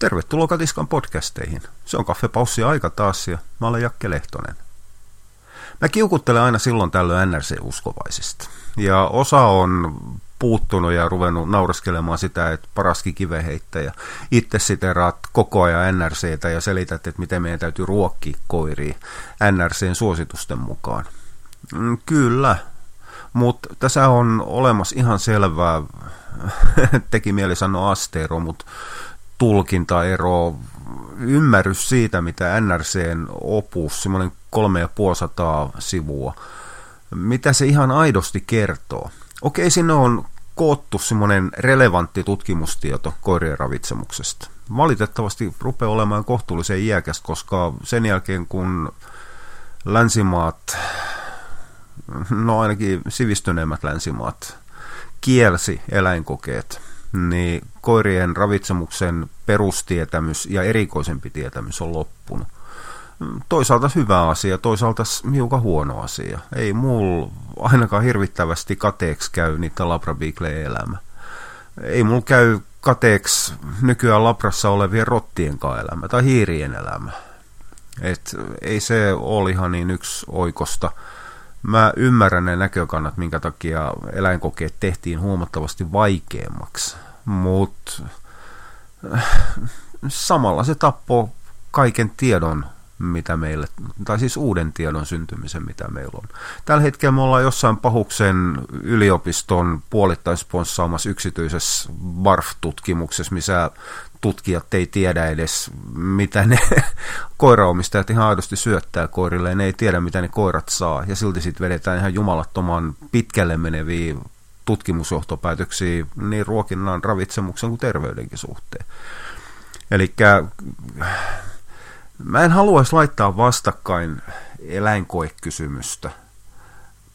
Tervetuloa Katiskan podcasteihin. Se on kaffepaussi aika taas ja mä olen Jakke Lehtonen. Mä kiukuttelen aina silloin tällöin NRC-uskovaisista. Ja osa on puuttunut ja ruvennut nauraskelemaan sitä, että paraski kiveheittäjä. Itse siteraat koko ajan NRCtä ja selität, että miten meidän täytyy ruokkia koiria NRCn suositusten mukaan. Mm, kyllä, mutta tässä on olemassa ihan selvää, teki mieli sanoa asteero, mutta tulkintaero, ymmärrys siitä, mitä NRCn opus, semmoinen kolme ja sivua, mitä se ihan aidosti kertoo. Okei, sinne on koottu semmoinen relevantti tutkimustieto koirien ravitsemuksesta. Valitettavasti rupeaa olemaan kohtuullisen iäkäs, koska sen jälkeen kun länsimaat, no ainakin sivistyneemmät länsimaat, kielsi eläinkokeet, niin koirien ravitsemuksen perustietämys ja erikoisempi tietämys on loppunut. Toisaalta hyvä asia, toisaalta hiukan huono asia. Ei mulla ainakaan hirvittävästi kateeksi käy niitä labrabiikleen elämä. Ei mulla käy kateeksi nykyään labrassa olevien rottien elämä tai hiirien elämä. Et ei se ole ihan niin yksi oikosta. Mä ymmärrän ne näkökannat, minkä takia eläinkokeet tehtiin huomattavasti vaikeammaksi, mutta äh, samalla se tappoi kaiken tiedon mitä meille, tai siis uuden tiedon syntymisen, mitä meillä on. Tällä hetkellä me ollaan jossain pahuksen yliopiston puolittaissponssaamassa yksityisessä BARF-tutkimuksessa, missä tutkijat ei tiedä edes, mitä ne koiraomistajat ihan aidosti syöttää koirille, ne ei tiedä, mitä ne koirat saa, ja silti sitten vedetään ihan jumalattoman pitkälle meneviä tutkimusjohtopäätöksiä niin ruokinnan, ravitsemuksen kuin terveydenkin suhteen. Eli Mä en haluaisi laittaa vastakkain eläinkoekysymystä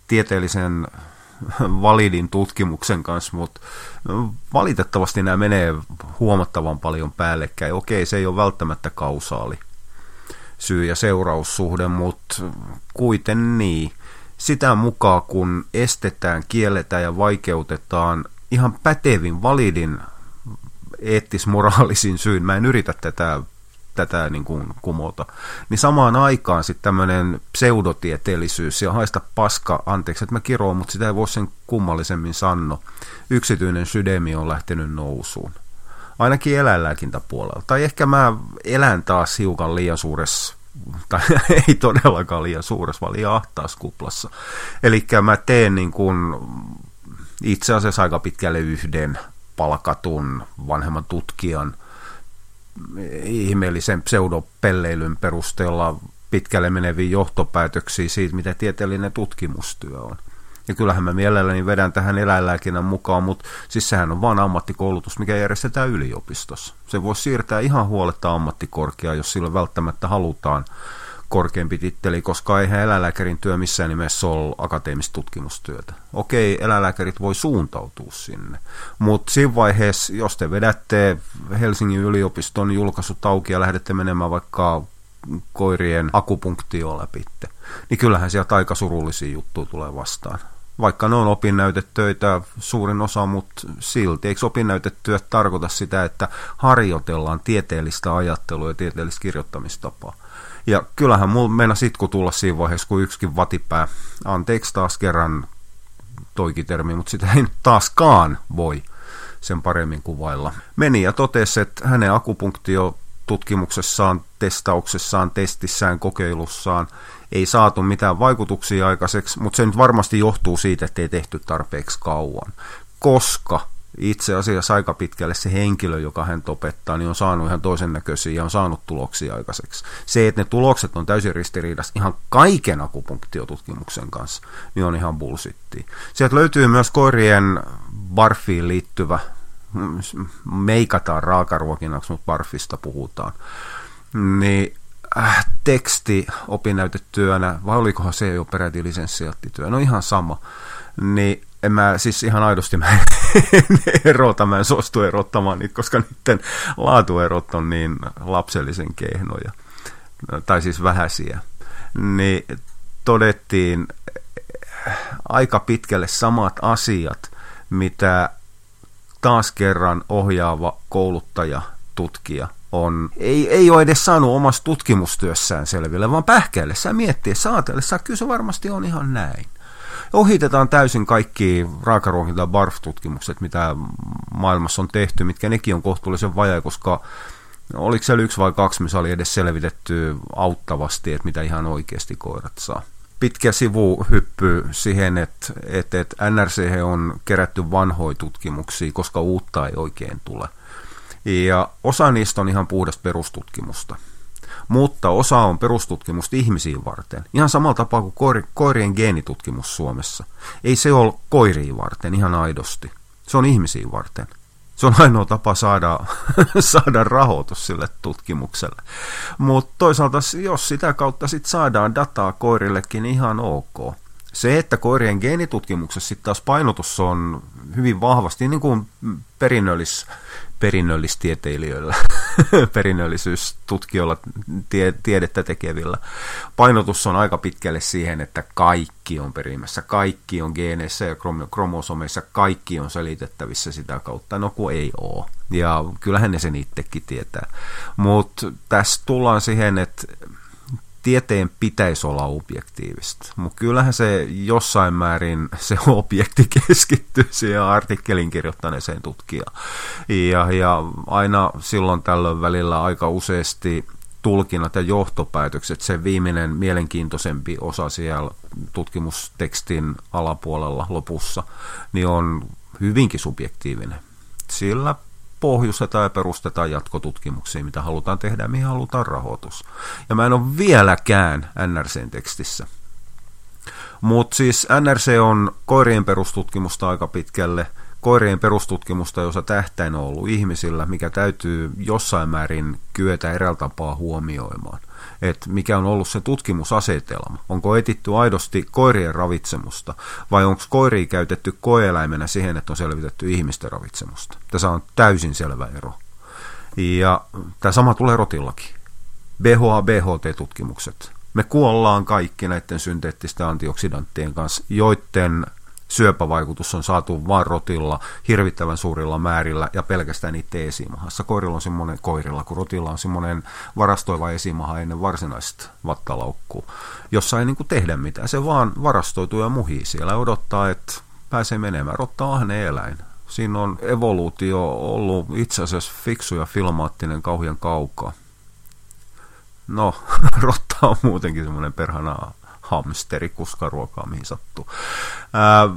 tieteellisen validin tutkimuksen kanssa, mutta valitettavasti nämä menee huomattavan paljon päällekkäin. Okei, se ei ole välttämättä kausaali syy- ja seuraussuhde, mutta kuiten niin. Sitä mukaan, kun estetään, kielletään ja vaikeutetaan ihan pätevin validin eettis-moraalisin syyn, mä en yritä tätä tätä niin kuin kumota. Niin samaan aikaan sitten tämmöinen pseudotieteellisyys ja haista paska, anteeksi, että mä kiroon, mutta sitä ei voi sen kummallisemmin sanno. Yksityinen sydämi on lähtenyt nousuun. Ainakin eläinlääkintäpuolella. Tai ehkä mä elän taas hiukan liian suuressa tai ei todellakaan liian suuressa, vaan liian ahtaassa kuplassa. Eli mä teen niin kuin itse asiassa aika pitkälle yhden palkatun vanhemman tutkijan – ihmeellisen pseudopelleilyn perusteella pitkälle meneviä johtopäätöksiä siitä, mitä tieteellinen tutkimustyö on. Ja kyllähän mä mielelläni vedän tähän eläinlääkinnän mukaan, mutta siis sehän on vain ammattikoulutus, mikä järjestetään yliopistossa. Se voi siirtää ihan huoletta ammattikorkeaa, jos sillä välttämättä halutaan korkeampi titteli, koska eihän eläinlääkärin työ missään nimessä ole akateemista tutkimustyötä. Okei, eläinlääkärit voi suuntautua sinne, mutta siinä vaiheessa, jos te vedätte Helsingin yliopiston julkaisut auki ja lähdette menemään vaikka koirien akupunktioon läpi, niin kyllähän sieltä aika surullisia juttuja tulee vastaan. Vaikka ne on opinnäytetöitä suurin osa, mutta silti. Eikö opinnäytetyöt tarkoita sitä, että harjoitellaan tieteellistä ajattelua ja tieteellistä kirjoittamistapaa? Ja kyllähän mulla mennä sitku tulla siinä vaiheessa, kun yksikin vatipää, anteeksi taas kerran toikitermi, mutta sitä ei taaskaan voi sen paremmin kuvailla. Meni ja totesi, että hänen akupunktio tutkimuksessaan, testauksessaan, testissään, kokeilussaan ei saatu mitään vaikutuksia aikaiseksi, mutta se nyt varmasti johtuu siitä, että ei tehty tarpeeksi kauan. Koska itse asiassa aika pitkälle se henkilö, joka hän opettaa, niin on saanut ihan toisen näköisiä ja on saanut tuloksia aikaiseksi. Se, että ne tulokset on täysin ristiriidassa ihan kaiken akupunktiotutkimuksen kanssa, niin on ihan bullshitti. Sieltä löytyy myös koirien barfiin liittyvä, meikataan raakaruokinnaksi, mutta barfista puhutaan, niin äh, teksti opinnäytetyönä, vai olikohan se jo peräti lisenssiaattityö, no ihan sama, niin en mä siis ihan aidosti mä en erota, mä en suostu erottamaan niitä, koska niiden laatuerot on niin lapsellisen kehnoja, tai siis vähäisiä. Niin todettiin aika pitkälle samat asiat, mitä taas kerran ohjaava kouluttaja tutkija on, ei, ei ole edes saanut omassa tutkimustyössään selville, vaan pähkäillessä miettiä, saatellessa, kyllä se varmasti on ihan näin. Ohitetaan täysin kaikki raakaruokinta BARF-tutkimukset, mitä maailmassa on tehty, mitkä nekin on kohtuullisen vaja, koska oliko siellä yksi vai kaksi, missä oli edes selvitetty auttavasti, että mitä ihan oikeasti koirat saa pitkä sivuhyppy siihen, että, että, että NRC on kerätty vanhoja tutkimuksia, koska uutta ei oikein tule. Ja osa niistä on ihan puhdasta perustutkimusta. Mutta osa on perustutkimusta ihmisiin varten. Ihan samalla tapaa kuin koirien geenitutkimus Suomessa. Ei se ole koiriin varten ihan aidosti. Se on ihmisiin varten. Se on ainoa tapa saada, saada rahoitus sille tutkimukselle. Mutta toisaalta, jos sitä kautta sit saadaan dataa koirillekin, niin ihan ok. Se, että koirien geenitutkimuksessa sitten taas painotus on hyvin vahvasti, niin kuin perinnöllis perinnöllistieteilijöillä, perinnöllisyystutkijoilla, tie, tiedettä tekevillä. Painotus on aika pitkälle siihen, että kaikki on perimässä, kaikki on geeneissä ja kromosomeissa, kaikki on selitettävissä sitä kautta. No kun ei ole. Ja kyllähän ne sen itsekin tietää. Mutta tässä tullaan siihen, että tieteen pitäisi olla objektiivista, mutta kyllähän se jossain määrin se objekti keskittyy siihen artikkelin kirjoittaneeseen tutkijaan. Ja, ja aina silloin tällöin välillä aika useasti tulkinnat ja johtopäätökset, se viimeinen mielenkiintoisempi osa siellä tutkimustekstin alapuolella lopussa, niin on hyvinkin subjektiivinen. Sillä pohjustetaan ja perustetaan jatkotutkimuksia, mitä halutaan tehdä mihin halutaan rahoitus. Ja mä en ole vieläkään NRCn tekstissä. Mutta siis NRC on koirien perustutkimusta aika pitkälle, koirien perustutkimusta, jossa tähtäin on ollut ihmisillä, mikä täytyy jossain määrin kyetä eräällä tapaa huomioimaan – että mikä on ollut se tutkimusasetelma. Onko etitty aidosti koirien ravitsemusta vai onko koiria käytetty koeläimenä siihen, että on selvitetty ihmisten ravitsemusta. Tässä on täysin selvä ero. Ja tämä sama tulee rotillakin. BHA-BHT-tutkimukset. Me kuollaan kaikki näiden synteettisten antioksidanttien kanssa, joiden syöpävaikutus on saatu vain rotilla hirvittävän suurilla määrillä ja pelkästään niitä esimahassa. Koirilla on semmoinen, koirilla, kun rotilla on semmoinen varastoiva esimaha ennen varsinaista vattalaukkua, jossa ei niin kuin tehdä mitään. Se vaan varastoituu ja muhii siellä odottaa, että pääsee menemään. Rotta on eläin. Siinä on evoluutio ollut itse asiassa fiksu ja filmaattinen kauhean kaukaa. No, rotta on muutenkin semmoinen perhana hamsteri, kuskaruokaa, mihin sattuu. Ää,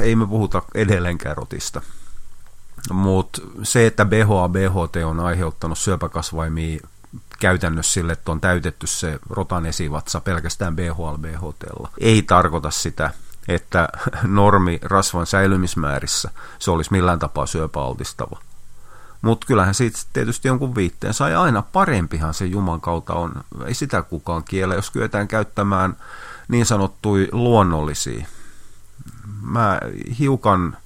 ei me puhuta edelleenkään rotista. Mutta se, että BHA BHT on aiheuttanut syöpäkasvaimia käytännössä sille, että on täytetty se rotan esivatsa pelkästään BHL BHT, ei tarkoita sitä, että normi rasvan säilymismäärissä se olisi millään tapaa syöpäaltistava. Mutta kyllähän siitä tietysti jonkun viitteen sai aina parempihan se Juman kautta on. Ei sitä kukaan kiele, jos kyetään käyttämään niin sanottui luonnollisia. Mä hiukan...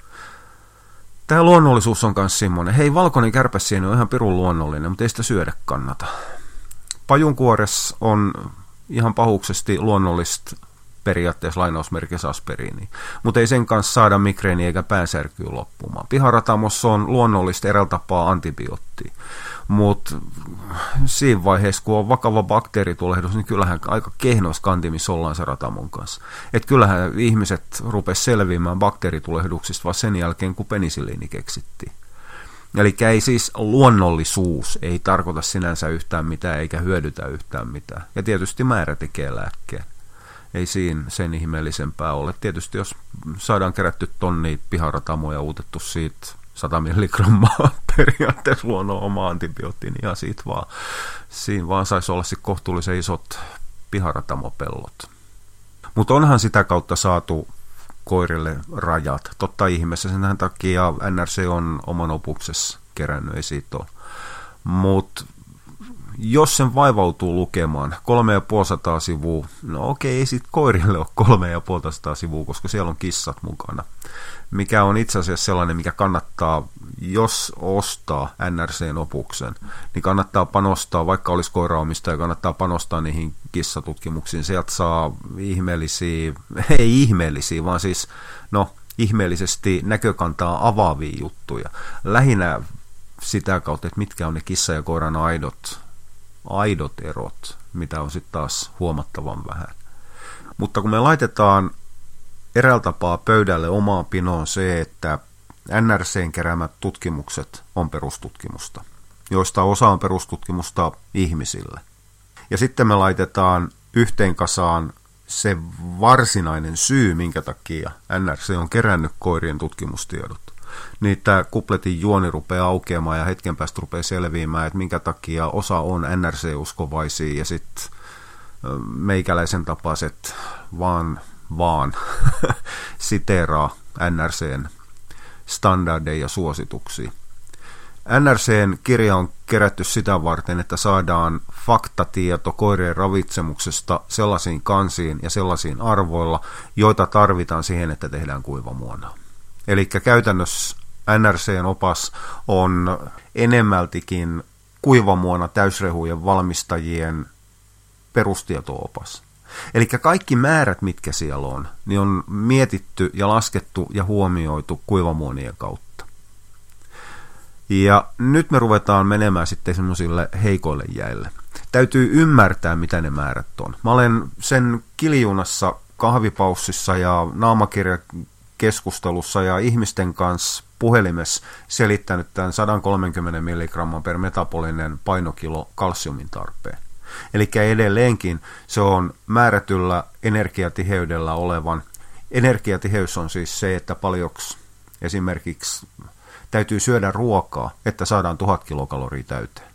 Tämä luonnollisuus on myös semmoinen. Hei, valkoinen kärpäsieni on ihan pirun luonnollinen, mutta ei sitä syödä kannata. Pajunkuores on ihan pahuksesti luonnollista periaatteessa lainausmerkissä aspiriini. Mutta ei sen kanssa saada migreeni eikä päänsärkyä loppumaan. Piharatamossa on luonnollista eräältä tapaa antibioottia. Mutta siinä vaiheessa, kun on vakava bakteeritulehdus, niin kyllähän aika kehnoissa kantimissa ollaan se ratamon kanssa. Et kyllähän ihmiset rupes selviämään bakteeritulehduksista vasta sen jälkeen, kun penisiliini keksittiin. Eli ei siis luonnollisuus ei tarkoita sinänsä yhtään mitään eikä hyödytä yhtään mitään. Ja tietysti määrä tekee lääkkeen. Ei siinä sen ihmeellisempää ole. Tietysti jos saadaan kerätty tonni piharatamoja uutettu siitä 100 milligrammaa periaatteessa luonnon oma antibiootti, niin ja siitä vaan, siinä vaan saisi olla sitten kohtuullisen isot piharatamopellot. Mutta onhan sitä kautta saatu koirille rajat. Totta ihmeessä sen takia NRC on oman opuksessa kerännyt, ole. Mutta jos sen vaivautuu lukemaan kolme ja puolisataa sivua, no okei, ei sitten koirille ole kolme ja puolisataa sivua, koska siellä on kissat mukana mikä on itse asiassa sellainen, mikä kannattaa, jos ostaa NRCn opuksen, niin kannattaa panostaa, vaikka olisi koiraomistaja, kannattaa panostaa niihin kissatutkimuksiin. Sieltä saa ihmeellisiä, ei ihmeellisiä, vaan siis, no, ihmeellisesti näkökantaa avaavia juttuja. Lähinnä sitä kautta, että mitkä on ne kissa ja koiran aidot, aidot erot, mitä on sitten taas huomattavan vähän. Mutta kun me laitetaan eräällä tapaa pöydälle omaan pinoon se, että NRCn keräämät tutkimukset on perustutkimusta, joista osa on perustutkimusta ihmisille. Ja sitten me laitetaan yhteen kasaan se varsinainen syy, minkä takia NRC on kerännyt koirien tutkimustiedot. Niin tämä kupletin juoni rupeaa aukeamaan ja hetken päästä rupeaa selviämään, että minkä takia osa on NRC-uskovaisia ja sitten meikäläisen tapaiset vaan, vaan siteeraa NRCn standardeja ja suosituksia. NRCn kirja on kerätty sitä varten, että saadaan faktatieto koirien ravitsemuksesta sellaisiin kansiin ja sellaisiin arvoilla, joita tarvitaan siihen, että tehdään kuivamuona. Eli käytännössä NRCn opas on enemmältikin kuivamuona täysrehujen valmistajien perustieto-opas. Eli kaikki määrät, mitkä siellä on, niin on mietitty ja laskettu ja huomioitu kuivamuonien kautta. Ja nyt me ruvetaan menemään sitten semmoisille heikoille jäille. Täytyy ymmärtää, mitä ne määrät on. Mä olen sen kiljunassa kahvipaussissa ja naamakirjakeskustelussa ja ihmisten kanssa puhelimessa selittänyt tämän 130 mg per metabolinen painokilo kalsiumin tarpeen. Eli edelleenkin se on määrätyllä energiatiheydellä olevan. Energiatiheys on siis se, että paljonko esimerkiksi täytyy syödä ruokaa, että saadaan 1000 kilokaloria täyteen.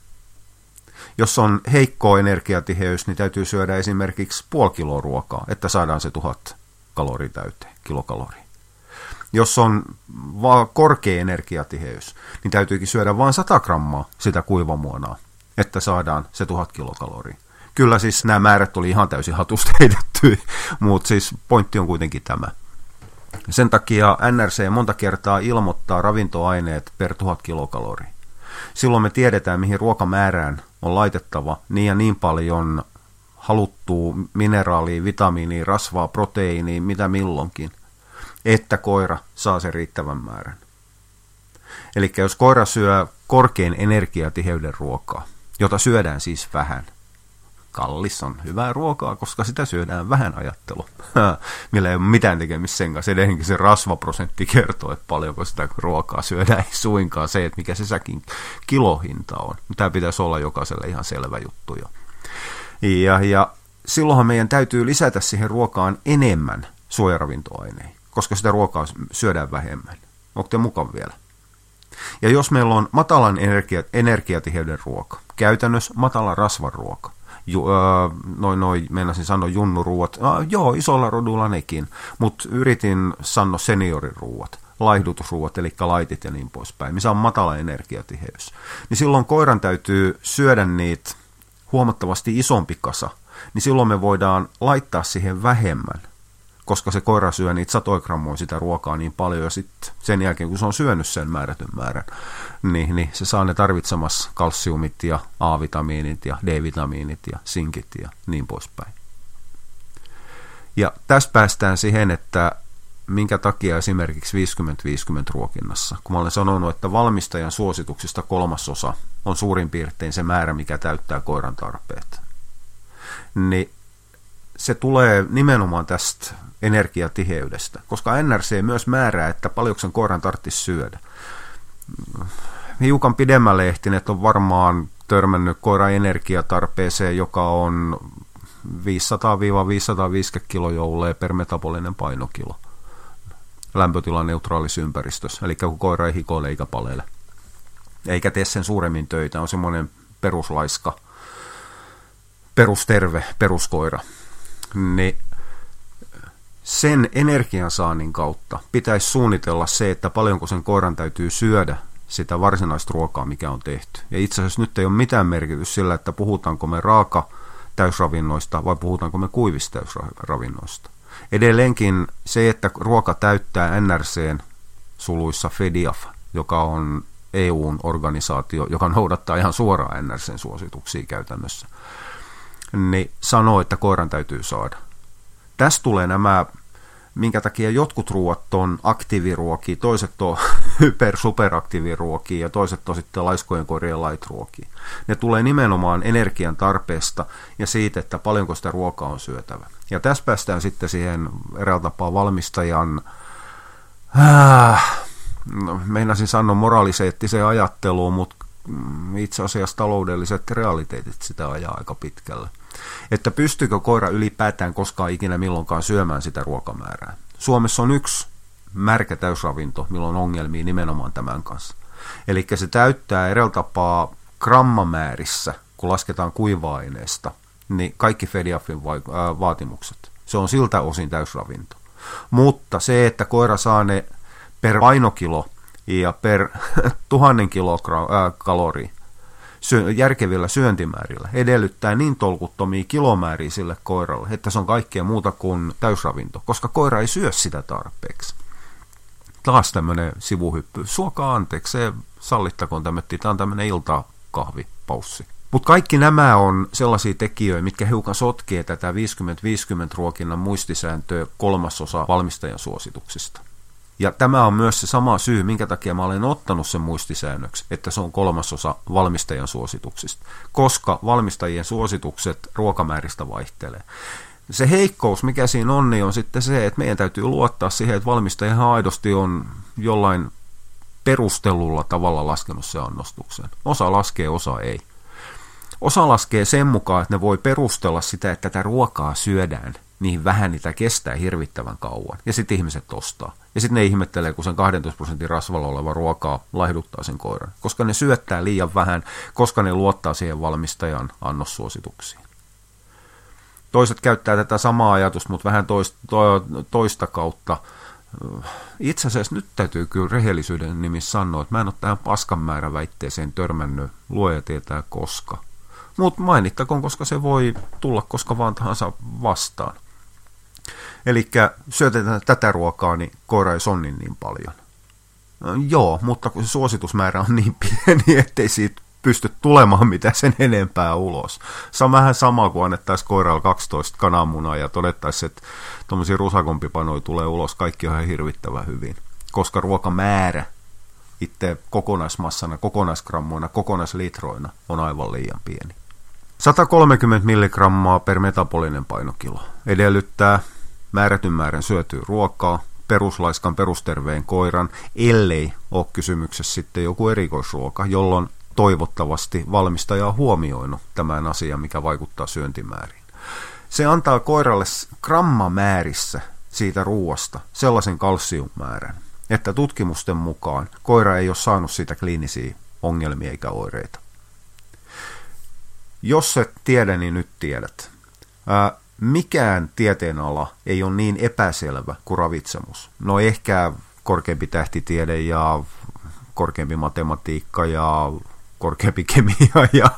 Jos on heikko energiatiheys, niin täytyy syödä esimerkiksi puoli kiloa ruokaa, että saadaan se 1000 kaloria täyteen, kilokaloria. Jos on vaan korkea energiatiheys, niin täytyykin syödä vain 100 grammaa sitä kuivamuonaa, että saadaan se 1000 kilokaloria. Kyllä siis nämä määrät oli ihan täysin hatusta heitetty, mutta siis pointti on kuitenkin tämä. Sen takia NRC monta kertaa ilmoittaa ravintoaineet per 1000 kilokaloria. Silloin me tiedetään, mihin ruokamäärään on laitettava niin ja niin paljon haluttua mineraalia, vitamiinia, rasvaa, proteiinia, mitä milloinkin, että koira saa sen riittävän määrän. Eli jos koira syö korkean energiatiheyden ruokaa, jota syödään siis vähän. Kallis on hyvää ruokaa, koska sitä syödään vähän ajattelu. Millä ei ole mitään tekemistä sen kanssa. Edelleenkin se rasvaprosentti kertoo, että paljonko sitä ruokaa syödään. Ei suinkaan se, että mikä se säkin kilohinta on. Tämä pitäisi olla jokaiselle ihan selvä juttu jo. Ja, ja silloinhan meidän täytyy lisätä siihen ruokaan enemmän suojaravintoaineita, koska sitä ruokaa syödään vähemmän. Onko te mukaan vielä? Ja jos meillä on matalan energia, energiatiheyden ruoka, käytännössä matala rasvaruoka, ju, äh, noin, noin, meinasin sanoa junnuruuat, äh, joo, isolla rodulla nekin, mutta yritin sanoa senioriruuat, laihdutusruuat, eli laitit ja niin poispäin, missä on matala energiatiheys. Niin silloin koiran täytyy syödä niitä huomattavasti isompi kasa, niin silloin me voidaan laittaa siihen vähemmän koska se koira syö niitä satoja grammoja sitä ruokaa niin paljon, ja sitten sen jälkeen, kun se on syönyt sen määrätyn määrän, niin, niin se saa ne tarvitsemassa kalsiumit ja A-vitamiinit ja D-vitamiinit ja sinkit ja niin poispäin. Ja tässä päästään siihen, että minkä takia esimerkiksi 50-50 ruokinnassa, kun mä olen sanonut, että valmistajan suosituksista kolmasosa on suurin piirtein se määrä, mikä täyttää koiran tarpeet, niin se tulee nimenomaan tästä energiatiheydestä, koska NRC myös määrää, että paljonko sen koiran tarvitsisi syödä. Hiukan pidemmälle ehtineet on varmaan törmännyt koiran energiatarpeeseen, joka on 500-550 kilojouleja per metabolinen painokilo lämpötilan neutraalissa ympäristössä, eli kun koira ei hikoile eikä palele. Eikä tee sen suuremmin töitä, on semmoinen peruslaiska, perusterve, peruskoira. Niin sen energiansaannin kautta pitäisi suunnitella se, että paljonko sen koiran täytyy syödä sitä varsinaista ruokaa, mikä on tehty. Ja itse asiassa nyt ei ole mitään merkitys sillä, että puhutaanko me raaka täysravinnoista vai puhutaanko me kuivista täysravinnoista. Edelleenkin se, että ruoka täyttää NRCn suluissa FEDIAF, joka on EUn organisaatio, joka noudattaa ihan suoraan NRCn suosituksia käytännössä, niin sanoo, että koiran täytyy saada. Tästä tulee nämä, minkä takia jotkut ruoat on aktiiviruokia, toiset on hyper superaktiiviruokia ja toiset on sitten laiskojen korien light-ruokia. Ne tulee nimenomaan energian tarpeesta ja siitä, että paljonko sitä ruokaa on syötävä. Ja tässä päästään sitten siihen eräällä tapaa valmistajan äh, no, meinasin sanoa moraaliseettiseen ajatteluun, mutta itse asiassa taloudelliset realiteetit sitä ajaa aika pitkälle. Että pystyykö koira ylipäätään koskaan ikinä milloinkaan syömään sitä ruokamäärää. Suomessa on yksi märkä täysravinto, milloin on ongelmia nimenomaan tämän kanssa. Eli se täyttää eräällä tapaa grammamäärissä, kun lasketaan kuiva-aineesta, niin kaikki FEDIAFin vaatimukset. Se on siltä osin täysravinto. Mutta se, että koira saa ne per painokilo ja per tuhannen kilokaloria järkevillä syöntimäärillä edellyttää niin tolkuttomia kilomääriä sille koiralle, että se on kaikkea muuta kuin täysravinto, koska koira ei syö sitä tarpeeksi. Taas tämmöinen sivuhyppy. Suokaa anteeksi, sallittakoon tämmöinen, tämä on tämmöinen iltakahvipaussi. Mutta kaikki nämä on sellaisia tekijöitä, mitkä hiukan sotkee tätä 50-50 ruokinnan muistisääntöä kolmasosa valmistajan suosituksista. Ja tämä on myös se sama syy, minkä takia mä olen ottanut sen muistisäännöksi, että se on kolmasosa valmistajan suosituksista, koska valmistajien suositukset ruokamääristä vaihtelee. Se heikkous, mikä siinä on, niin on sitten se, että meidän täytyy luottaa siihen, että valmistaja aidosti on jollain perustellulla tavalla laskenut se annostuksen. Osa laskee, osa ei. Osa laskee sen mukaan, että ne voi perustella sitä, että tätä ruokaa syödään niin vähän niitä kestää hirvittävän kauan. Ja sitten ihmiset ostaa. Ja sitten ne ihmettelee, kun sen 12 prosentin rasvalla oleva ruokaa laihduttaa sen koiran. Koska ne syöttää liian vähän, koska ne luottaa siihen valmistajan annossuosituksiin. Toiset käyttää tätä samaa ajatusta, mutta vähän toista, to, toista kautta. Itse asiassa nyt täytyy kyllä rehellisyyden nimissä sanoa, että mä en ole tähän paskan määrä väitteeseen törmännyt, luoja tietää koska. Mutta mainittakoon, koska se voi tulla koska vaan tahansa vastaan. Eli syötetään tätä ruokaa, niin koira ei sonni niin paljon. Joo, mutta kun se suositusmäärä on niin pieni, ettei siitä pysty tulemaan mitä sen enempää ulos. Se on vähän sama kuin annettaisiin koiraalla 12 kananmunaa ja todettaisiin, että tuommoisia rusakompipanoja tulee ulos, kaikki on ihan hirvittävän hyvin. Koska ruokamäärä itse kokonaismassana, kokonaisgrammoina, kokonaislitroina on aivan liian pieni. 130 milligrammaa per metabolinen painokilo edellyttää määrätyn määrän syötyä ruokaa, peruslaiskan perusterveen koiran, ellei ole kysymyksessä sitten joku erikoisruoka, jolloin toivottavasti valmistaja on huomioinut tämän asian, mikä vaikuttaa syöntimääriin. Se antaa koiralle grammamäärissä siitä ruoasta sellaisen kalsiummäärän, että tutkimusten mukaan koira ei ole saanut siitä kliinisiä ongelmia eikä oireita. Jos et tiedä, niin nyt tiedät. Mikään tieteenala ei ole niin epäselvä kuin ravitsemus. No ehkä korkeampi tähtitiede ja korkeampi matematiikka ja korkeampi kemia ja,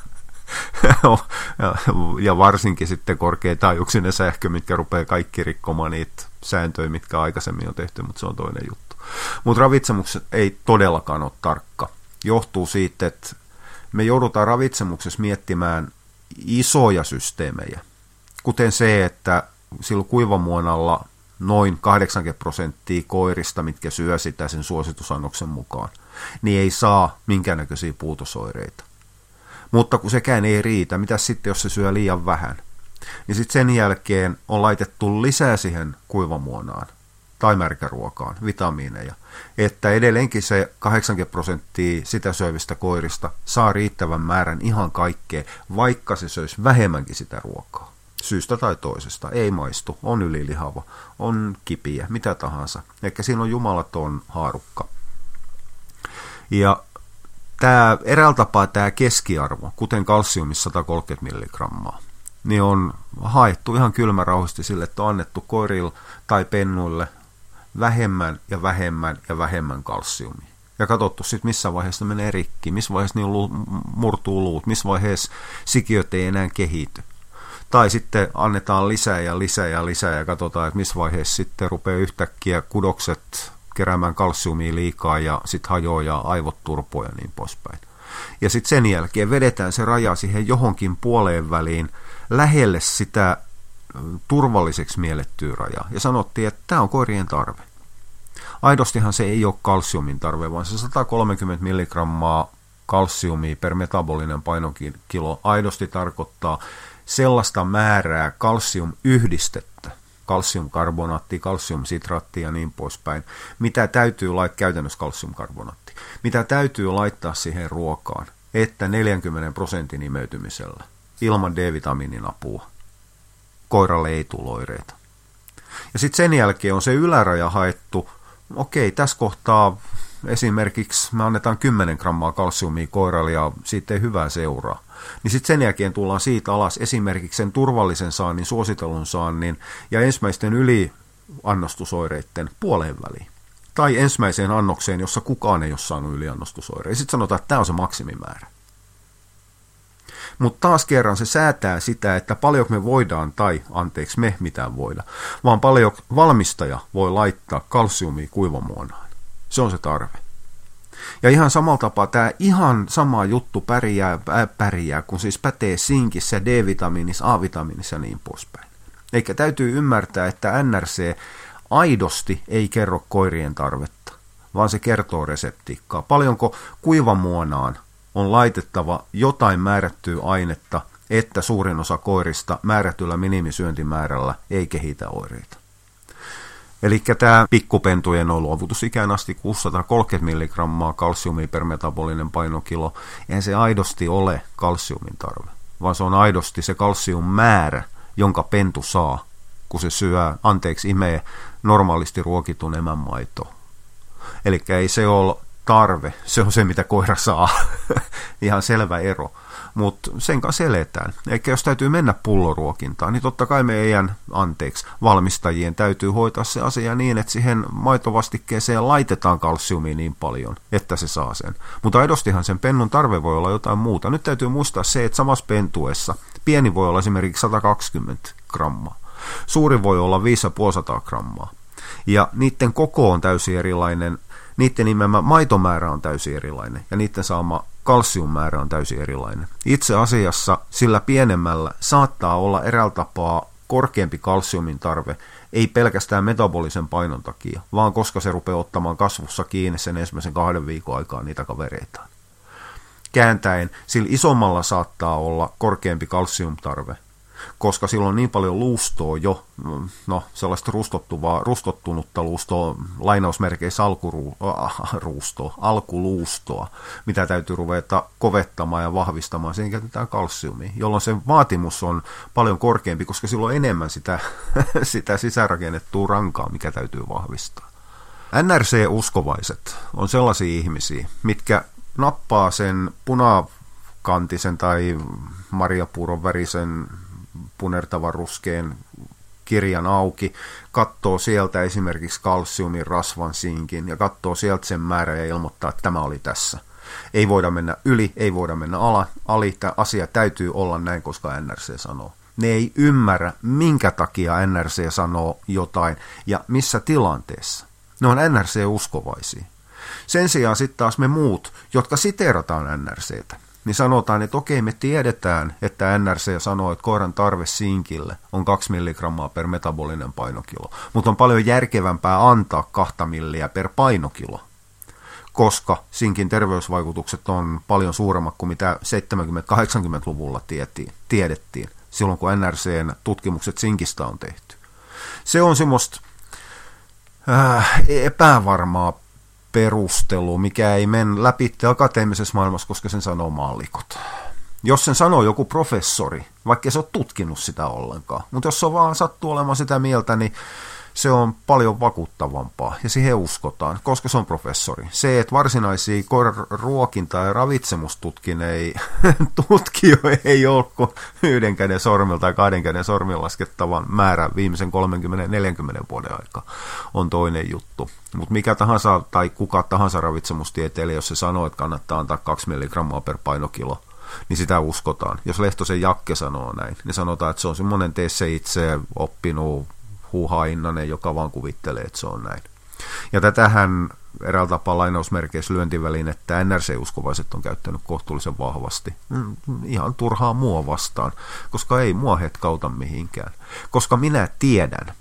ja varsinkin sitten korkeataajuuksinen sähkö, mitkä rupeaa kaikki rikkomaan niitä sääntöjä, mitkä aikaisemmin on tehty, mutta se on toinen juttu. Mutta ravitsemus ei todellakaan ole tarkka. Johtuu siitä, että me joudutaan ravitsemuksessa miettimään isoja systeemejä, kuten se, että silloin kuivamuonalla noin 80 prosenttia koirista, mitkä syö sitä sen suositusannoksen mukaan, niin ei saa minkäännäköisiä puutosoireita. Mutta kun sekään ei riitä, mitä sitten jos se syö liian vähän? Niin sitten sen jälkeen on laitettu lisää siihen kuivamuonaan tai märkäruokaan vitamiineja, että edelleenkin se 80 prosenttia sitä syövistä koirista saa riittävän määrän ihan kaikkea, vaikka se söisi vähemmänkin sitä ruokaa. Syystä tai toisesta. Ei maistu, on ylilihava, on kipiä, mitä tahansa. Ehkä siinä on jumalaton haarukka. Ja tämä eräällä tapaa tämä keskiarvo, kuten kalsiumissa 130 milligrammaa, niin on haettu ihan kylmärauhasti sille, että on annettu koirille tai pennuille vähemmän ja vähemmän ja vähemmän kalsiumia. Ja katsottu sitten, missä vaiheessa ne menee rikki, missä vaiheessa niin murtuu luut, missä vaiheessa sikiöt ei enää kehity. Tai sitten annetaan lisää ja lisää ja lisää ja katsotaan, että missä vaiheessa sitten rupeaa yhtäkkiä kudokset keräämään kalsiumia liikaa ja sitten hajoaa ja aivot turpoa ja niin poispäin. Ja sitten sen jälkeen vedetään se raja siihen johonkin puoleen väliin lähelle sitä turvalliseksi miellettyä rajaa. Ja sanottiin, että tämä on koirien tarve. Aidostihan se ei ole kalsiumin tarve, vaan se 130 milligrammaa kalsiumia per metabolinen painokilo aidosti tarkoittaa sellaista määrää kalsiumyhdistettä, kalsiumkarbonaatti, kalsiumsitraatti ja niin poispäin, mitä täytyy laittaa, käytännössä kalsiumkarbonaatti, mitä täytyy laittaa siihen ruokaan, että 40 prosentin imeytymisellä ilman D-vitamiinin apua koiralle ei tule oireita. Ja sitten sen jälkeen on se yläraja haettu, okei, tässä kohtaa esimerkiksi me annetaan 10 grammaa kalsiumia koiralle ja siitä ei hyvää seuraa. Niin sitten sen jälkeen tullaan siitä alas esimerkiksi sen turvallisen saannin, suositellun saannin ja ensimmäisten yliannostusoireiden puoleen väliin. Tai ensimmäiseen annokseen, jossa kukaan ei ole saanut yliannostusoireita. Sitten sanotaan, että tämä on se maksimimäärä. Mutta taas kerran se säätää sitä, että paljonko me voidaan, tai anteeksi me mitään voida, vaan paljon valmistaja voi laittaa kalsiumia kuivamuonaan. Se on se tarve. Ja ihan samalla tapaa tämä ihan sama juttu pärjää, äh, pärjää kun siis pätee sinkissä, D-vitamiinissa, A-vitamiinissa ja niin poispäin. Eikä täytyy ymmärtää, että NRC aidosti ei kerro koirien tarvetta, vaan se kertoo reseptiikkaa. Paljonko kuivamuonaan on laitettava jotain määrättyä ainetta, että suurin osa koirista määrätyllä minimisyöntimäärällä ei kehitä oireita. Eli tämä pikkupentujen on luovutusikään asti 630 milligrammaa kalsiumia per metabolinen painokilo. Eihän se aidosti ole kalsiumin tarve, vaan se on aidosti se kalsiummäärä, jonka pentu saa, kun se syö, anteeksi, imee normaalisti ruokitun emän maitoa. Eli ei se ole tarve, se on se, mitä koira saa. Ihan selvä ero mutta sen kanssa eletään. Eikä jos täytyy mennä pulloruokintaan, niin totta kai meidän, anteeksi, valmistajien täytyy hoitaa se asia niin, että siihen maitovastikkeeseen laitetaan kalsiumia niin paljon, että se saa sen. Mutta aidostihan sen pennun tarve voi olla jotain muuta. Nyt täytyy muistaa se, että samassa pentuessa pieni voi olla esimerkiksi 120 grammaa. Suuri voi olla 550 grammaa. Ja niiden koko on täysin erilainen, niiden nimellä maitomäärä on täysin erilainen ja niiden saama kalsiummäärä on täysin erilainen. Itse asiassa sillä pienemmällä saattaa olla eräällä tapaa korkeampi kalsiumin tarve, ei pelkästään metabolisen painon takia, vaan koska se rupeaa ottamaan kasvussa kiinni sen ensimmäisen kahden viikon aikaa niitä kavereitaan. Kääntäen, sillä isommalla saattaa olla korkeampi kalsiumtarve, koska silloin on niin paljon luustoa jo, no sellaista rustottuvaa, rustottunutta luustoa, lainausmerkeissä alkuruustoa, alkuluustoa, mitä täytyy ruveta kovettamaan ja vahvistamaan, siihen käytetään kalsiumia, jolloin se vaatimus on paljon korkeampi, koska silloin on enemmän sitä, sitä sisärakennettua rankaa, mikä täytyy vahvistaa. NRC-uskovaiset on sellaisia ihmisiä, mitkä nappaa sen punakantisen tai marjapuuron värisen punertavan ruskeen kirjan auki, katsoo sieltä esimerkiksi kalsiumin, rasvan, sinkin ja katsoo sieltä sen määrä ja ilmoittaa, että tämä oli tässä. Ei voida mennä yli, ei voida mennä ala, ali, tämä asia täytyy olla näin, koska NRC sanoo. Ne ei ymmärrä, minkä takia NRC sanoo jotain ja missä tilanteessa. Ne on NRC-uskovaisia. Sen sijaan sitten taas me muut, jotka siteerataan NRCtä, niin sanotaan, että okei, me tiedetään, että NRC sanoo, että koiran tarve sinkille on 2 milligrammaa per metabolinen painokilo, mutta on paljon järkevämpää antaa 2 milliä per painokilo, koska sinkin terveysvaikutukset on paljon suuremmat kuin mitä 70-80-luvulla tiedettiin, silloin kun NRCn tutkimukset sinkistä on tehty. Se on semmoista äh, epävarmaa perustelu, mikä ei mene läpi akateemisessa maailmassa, koska sen sanoo maallikot. Jos sen sanoo joku professori, vaikka se ole tutkinut sitä ollenkaan, mutta jos se on vaan sattuu olemaan sitä mieltä, niin se on paljon vakuuttavampaa ja siihen uskotaan, koska se on professori. Se, että varsinaisia ruokinta- ja ravitsemustutkijo ei ole kuin yhden käden sormilla tai kahden käden sormilla laskettavan määrä viimeisen 30-40 vuoden aikaa on toinen juttu. Mutta mikä tahansa tai kuka tahansa ravitsemustieteilijä, jos se sanoo, että kannattaa antaa 2 milligrammaa per painokilo, niin sitä uskotaan. Jos Lehtosen Jakke sanoo näin, niin sanotaan, että se on semmoinen tee se itse oppinut huuhainnanen, joka vaan kuvittelee, että se on näin. Ja tätähän eräällä tapaa lainausmerkeissä että NRC-uskovaiset on käyttänyt kohtuullisen vahvasti. Mm, ihan turhaa mua vastaan, koska ei mua hetkauta mihinkään. Koska minä tiedän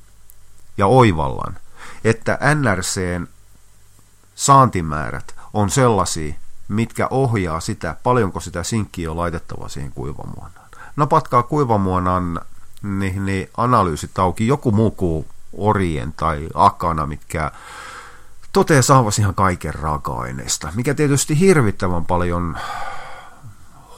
ja oivallan, että NRCn saantimäärät on sellaisia, mitkä ohjaa sitä, paljonko sitä sinkkiä on laitettava siihen kuivamuonaan. Napatkaa kuivamuonan niin, niin analyysit auki, joku muu kuin Orien tai Akana, mitkä toteaa saavasi ihan kaiken raaka-aineista, mikä tietysti hirvittävän paljon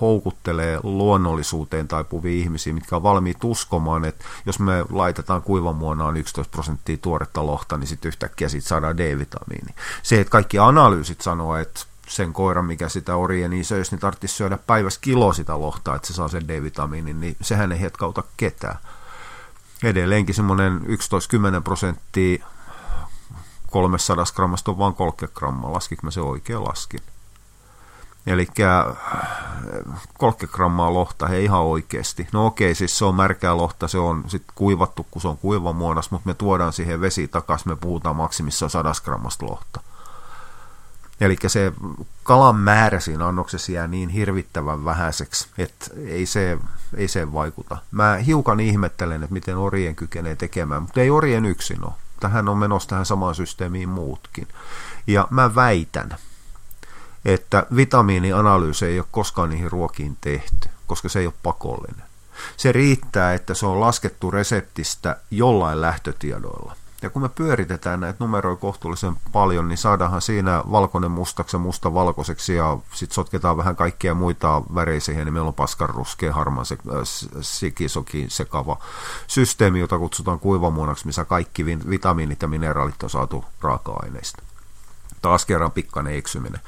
houkuttelee luonnollisuuteen taipuvia ihmisiä, mitkä on valmiit uskomaan, että jos me laitetaan kuivamuonaan 11 prosenttia tuoretta lohta, niin sitten yhtäkkiä siitä saadaan D-vitamiini. Se, että kaikki analyysit sanoo, että sen koiran, mikä sitä orien niin söisi, niin tarvitsisi syödä päivässä kilo sitä lohtaa, että se saa sen D-vitamiinin, niin sehän ei hetkauta ketään. Edelleenkin semmoinen 11-10 prosenttia 300 grammasta on vain 30 grammaa, laskiko mä se oikein laskin. Eli 30 grammaa lohta, he ihan oikeasti. No okei, siis se on märkää lohta, se on sitten kuivattu, kun se on kuivamuodossa, mutta me tuodaan siihen vesi takaisin, me puhutaan maksimissaan 100 grammasta lohta. Eli se kalan määrä siinä annoksessa jää niin hirvittävän vähäiseksi, että ei se, ei se vaikuta. Mä hiukan ihmettelen, että miten orien kykenee tekemään, mutta ei orien yksin ole. Tähän on menossa tähän samaan systeemiin muutkin. Ja mä väitän, että vitamiinianalyysi ei ole koskaan niihin ruokiin tehty, koska se ei ole pakollinen. Se riittää, että se on laskettu reseptistä jollain lähtötiedoilla. Ja kun me pyöritetään näitä numeroja kohtuullisen paljon, niin saadaanhan siinä valkoinen mustaksi ja musta valkoiseksi ja sitten sotketaan vähän kaikkia muita väreisiä siihen, niin meillä on paskan ruskea, harmaa, se, äh, sikisoki sekava systeemi, jota kutsutaan kuivamuonaksi, missä kaikki vitamiinit ja mineraalit on saatu raaka-aineista. Taas kerran pikkainen eksyminen.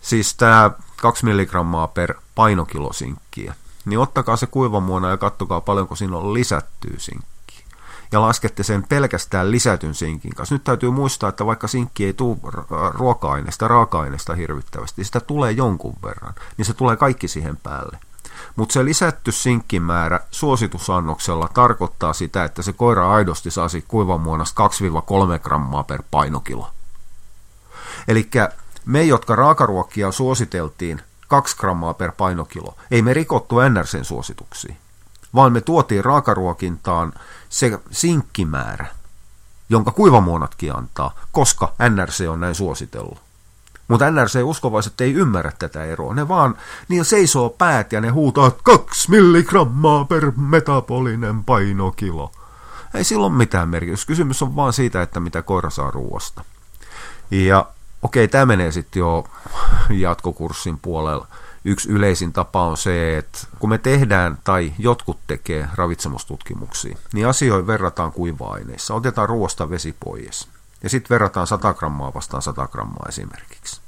Siis tämä 2 milligrammaa per painokilo sinkkiä, niin ottakaa se kuivamuona ja kattokaa paljonko siinä on lisättyä sinkkiä ja laskette sen pelkästään lisätyn sinkin kanssa. Nyt täytyy muistaa, että vaikka sinkki ei tule ruoka-aineesta, raaka-aineesta hirvittävästi, sitä tulee jonkun verran, niin se tulee kaikki siihen päälle. Mutta se lisätty sinkkimäärä suositusannoksella tarkoittaa sitä, että se koira aidosti saisi kuivamuonasta 2-3 grammaa per painokilo. Eli me, jotka raakaruokkia suositeltiin 2 grammaa per painokilo, ei me rikottu NRCn suosituksia, vaan me tuotiin raakaruokintaan se sinkkimäärä, jonka kuivamuonatkin antaa, koska NRC on näin suositellut. Mutta NRC-uskovaiset ei ymmärrä tätä eroa. Ne vaan, niin seisoo päät ja ne huutaa 2 milligrammaa per metabolinen painokilo. Ei silloin mitään merkitystä. Kysymys on vaan siitä, että mitä koira saa ruoasta. Ja okei, tämä menee sitten jo jatkokurssin puolella yksi yleisin tapa on se, että kun me tehdään tai jotkut tekee ravitsemustutkimuksia, niin asioihin verrataan kuiva-aineissa. Otetaan ruoasta vesi pois ja sitten verrataan 100 grammaa vastaan 100 grammaa esimerkiksi.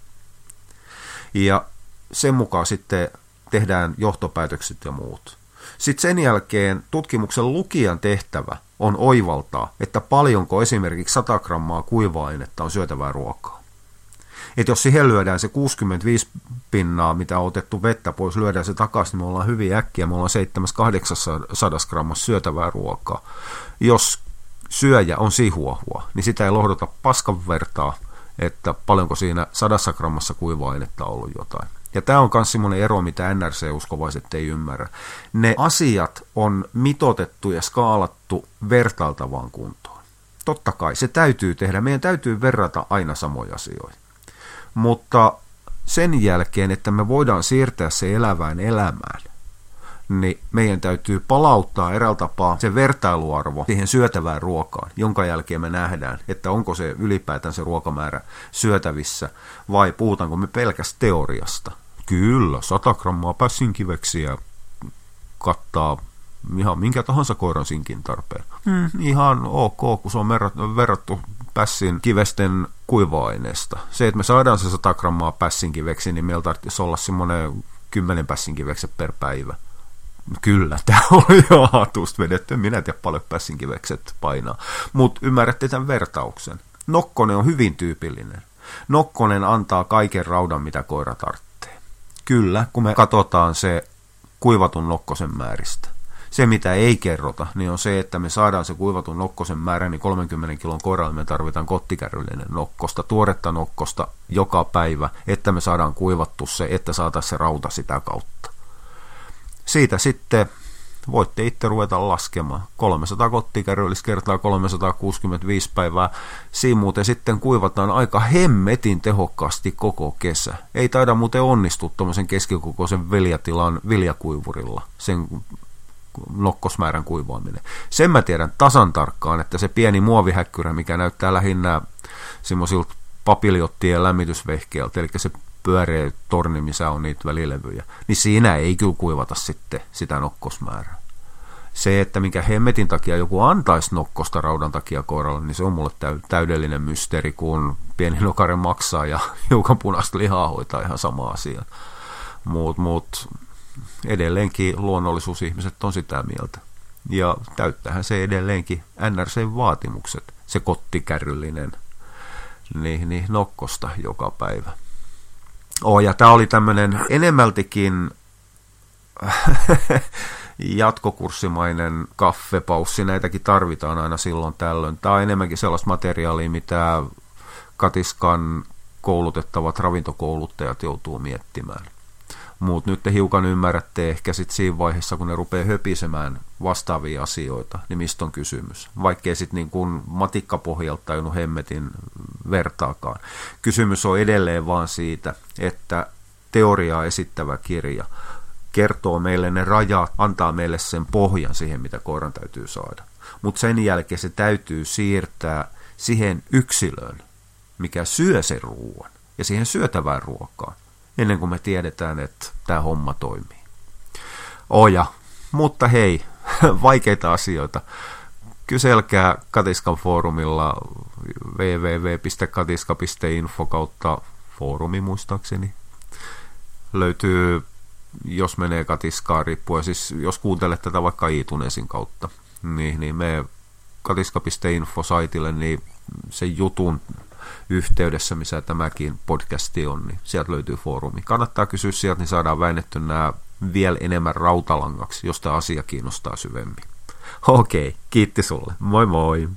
Ja sen mukaan sitten tehdään johtopäätökset ja muut. Sitten sen jälkeen tutkimuksen lukijan tehtävä on oivaltaa, että paljonko esimerkiksi 100 grammaa kuiva-ainetta on syötävää ruokaa että jos siihen lyödään se 65 pinnaa, mitä on otettu vettä pois, lyödään se takaisin, niin me ollaan hyvin äkkiä, me ollaan 700-800 grammassa syötävää ruokaa. Jos syöjä on sihuahua, niin sitä ei lohdota paskan vertaa, että paljonko siinä sadassa grammassa kuiva-ainetta on ollut jotain. Ja tämä on myös semmoinen ero, mitä NRC-uskovaiset ei ymmärrä. Ne asiat on mitotettu ja skaalattu vertailtavaan kuntoon. Totta kai se täytyy tehdä. Meidän täytyy verrata aina samoja asioita. Mutta sen jälkeen, että me voidaan siirtää se elävään elämään, niin meidän täytyy palauttaa eräällä tapaa se vertailuarvo siihen syötävään ruokaan, jonka jälkeen me nähdään, että onko se ylipäätään se ruokamäärä syötävissä vai puhutaanko me pelkästä teoriasta. Kyllä, 100 grammaa pässinkiveksiä kattaa ihan minkä tahansa koiran sinkin tarpeen. Mm, ihan ok, kun se on verrattu pässin kivesten kuiva-aineesta. Se, että me saadaan se 100 grammaa pässin kiveksi, niin meillä tarvitsisi olla semmoinen 10 pässin kivekset per päivä. Kyllä, tämä oli jo hatusta vedetty. Minä tiedä paljon pässinkivekset painaa. Mutta ymmärrätte tämän vertauksen. Nokkonen on hyvin tyypillinen. Nokkonen antaa kaiken raudan, mitä koira tarvitsee. Kyllä, kun me katsotaan se kuivatun nokkosen määristä. Se, mitä ei kerrota, niin on se, että me saadaan se kuivatun nokkosen määrä, niin 30 kilon koiralle me tarvitaan kottikärryllinen nokkosta, tuoretta nokkosta joka päivä, että me saadaan kuivattu se, että saataisiin se rauta sitä kautta. Siitä sitten voitte itse ruveta laskemaan. 300 kottikärryllis kertaa 365 päivää. Siinä muuten sitten kuivataan aika hemmetin tehokkaasti koko kesä. Ei taida muuten onnistua tuommoisen keskikokoisen viljatilan viljakuivurilla, sen nokkosmäärän kuivaaminen. Sen mä tiedän tasan tarkkaan, että se pieni muovihäkkyrä, mikä näyttää lähinnä semmoisilta papiljottien lämmitysvehkeeltä, eli se pyöreä torni, missä on niitä välilevyjä, niin siinä ei kyllä kuivata sitten sitä nokkosmäärää. Se, että minkä hemmetin takia joku antaisi nokkosta raudan takia koiralle, niin se on mulle täydellinen mysteeri, kun pieni nokare maksaa ja hiukan punaista lihaa hoitaa ihan sama asia. Mutta mut, edelleenkin luonnollisuusihmiset on sitä mieltä. Ja täyttähän se edelleenkin NRC-vaatimukset, se kottikärryllinen niin, niin nokkosta joka päivä. Oh, ja tämä oli tämmöinen enemmältikin jatkokurssimainen kaffepaussi. Näitäkin tarvitaan aina silloin tällöin. Tämä on enemmänkin sellaista materiaalia, mitä katiskan koulutettavat ravintokouluttajat joutuu miettimään. Mutta nyt te hiukan ymmärrätte ehkä sitten siinä vaiheessa, kun ne rupeaa höpisemään vastaavia asioita, niin mistä on kysymys. Vaikkei sitten niin kuin matikkapohjalta tajunnut hemmetin vertaakaan. Kysymys on edelleen vaan siitä, että teoriaa esittävä kirja kertoo meille ne rajat, antaa meille sen pohjan siihen, mitä koiran täytyy saada. Mutta sen jälkeen se täytyy siirtää siihen yksilöön, mikä syö sen ruoan, ja siihen syötävään ruokaan ennen kuin me tiedetään, että tämä homma toimii. Oja, mutta hei, vaikeita asioita. Kyselkää Katiskan foorumilla www.katiska.info kautta foorumi muistaakseni. Löytyy, jos menee Katiskaan, riippuen siis jos kuuntelet tätä vaikka iTunesin kautta, niin, niin me katiska.info-saitille, niin sen jutun yhteydessä, missä tämäkin podcasti on, niin sieltä löytyy foorumi. Kannattaa kysyä sieltä, niin saadaan väännetty nämä vielä enemmän rautalangaksi, jos tämä asia kiinnostaa syvemmin. Okei, kiitti sulle. Moi moi!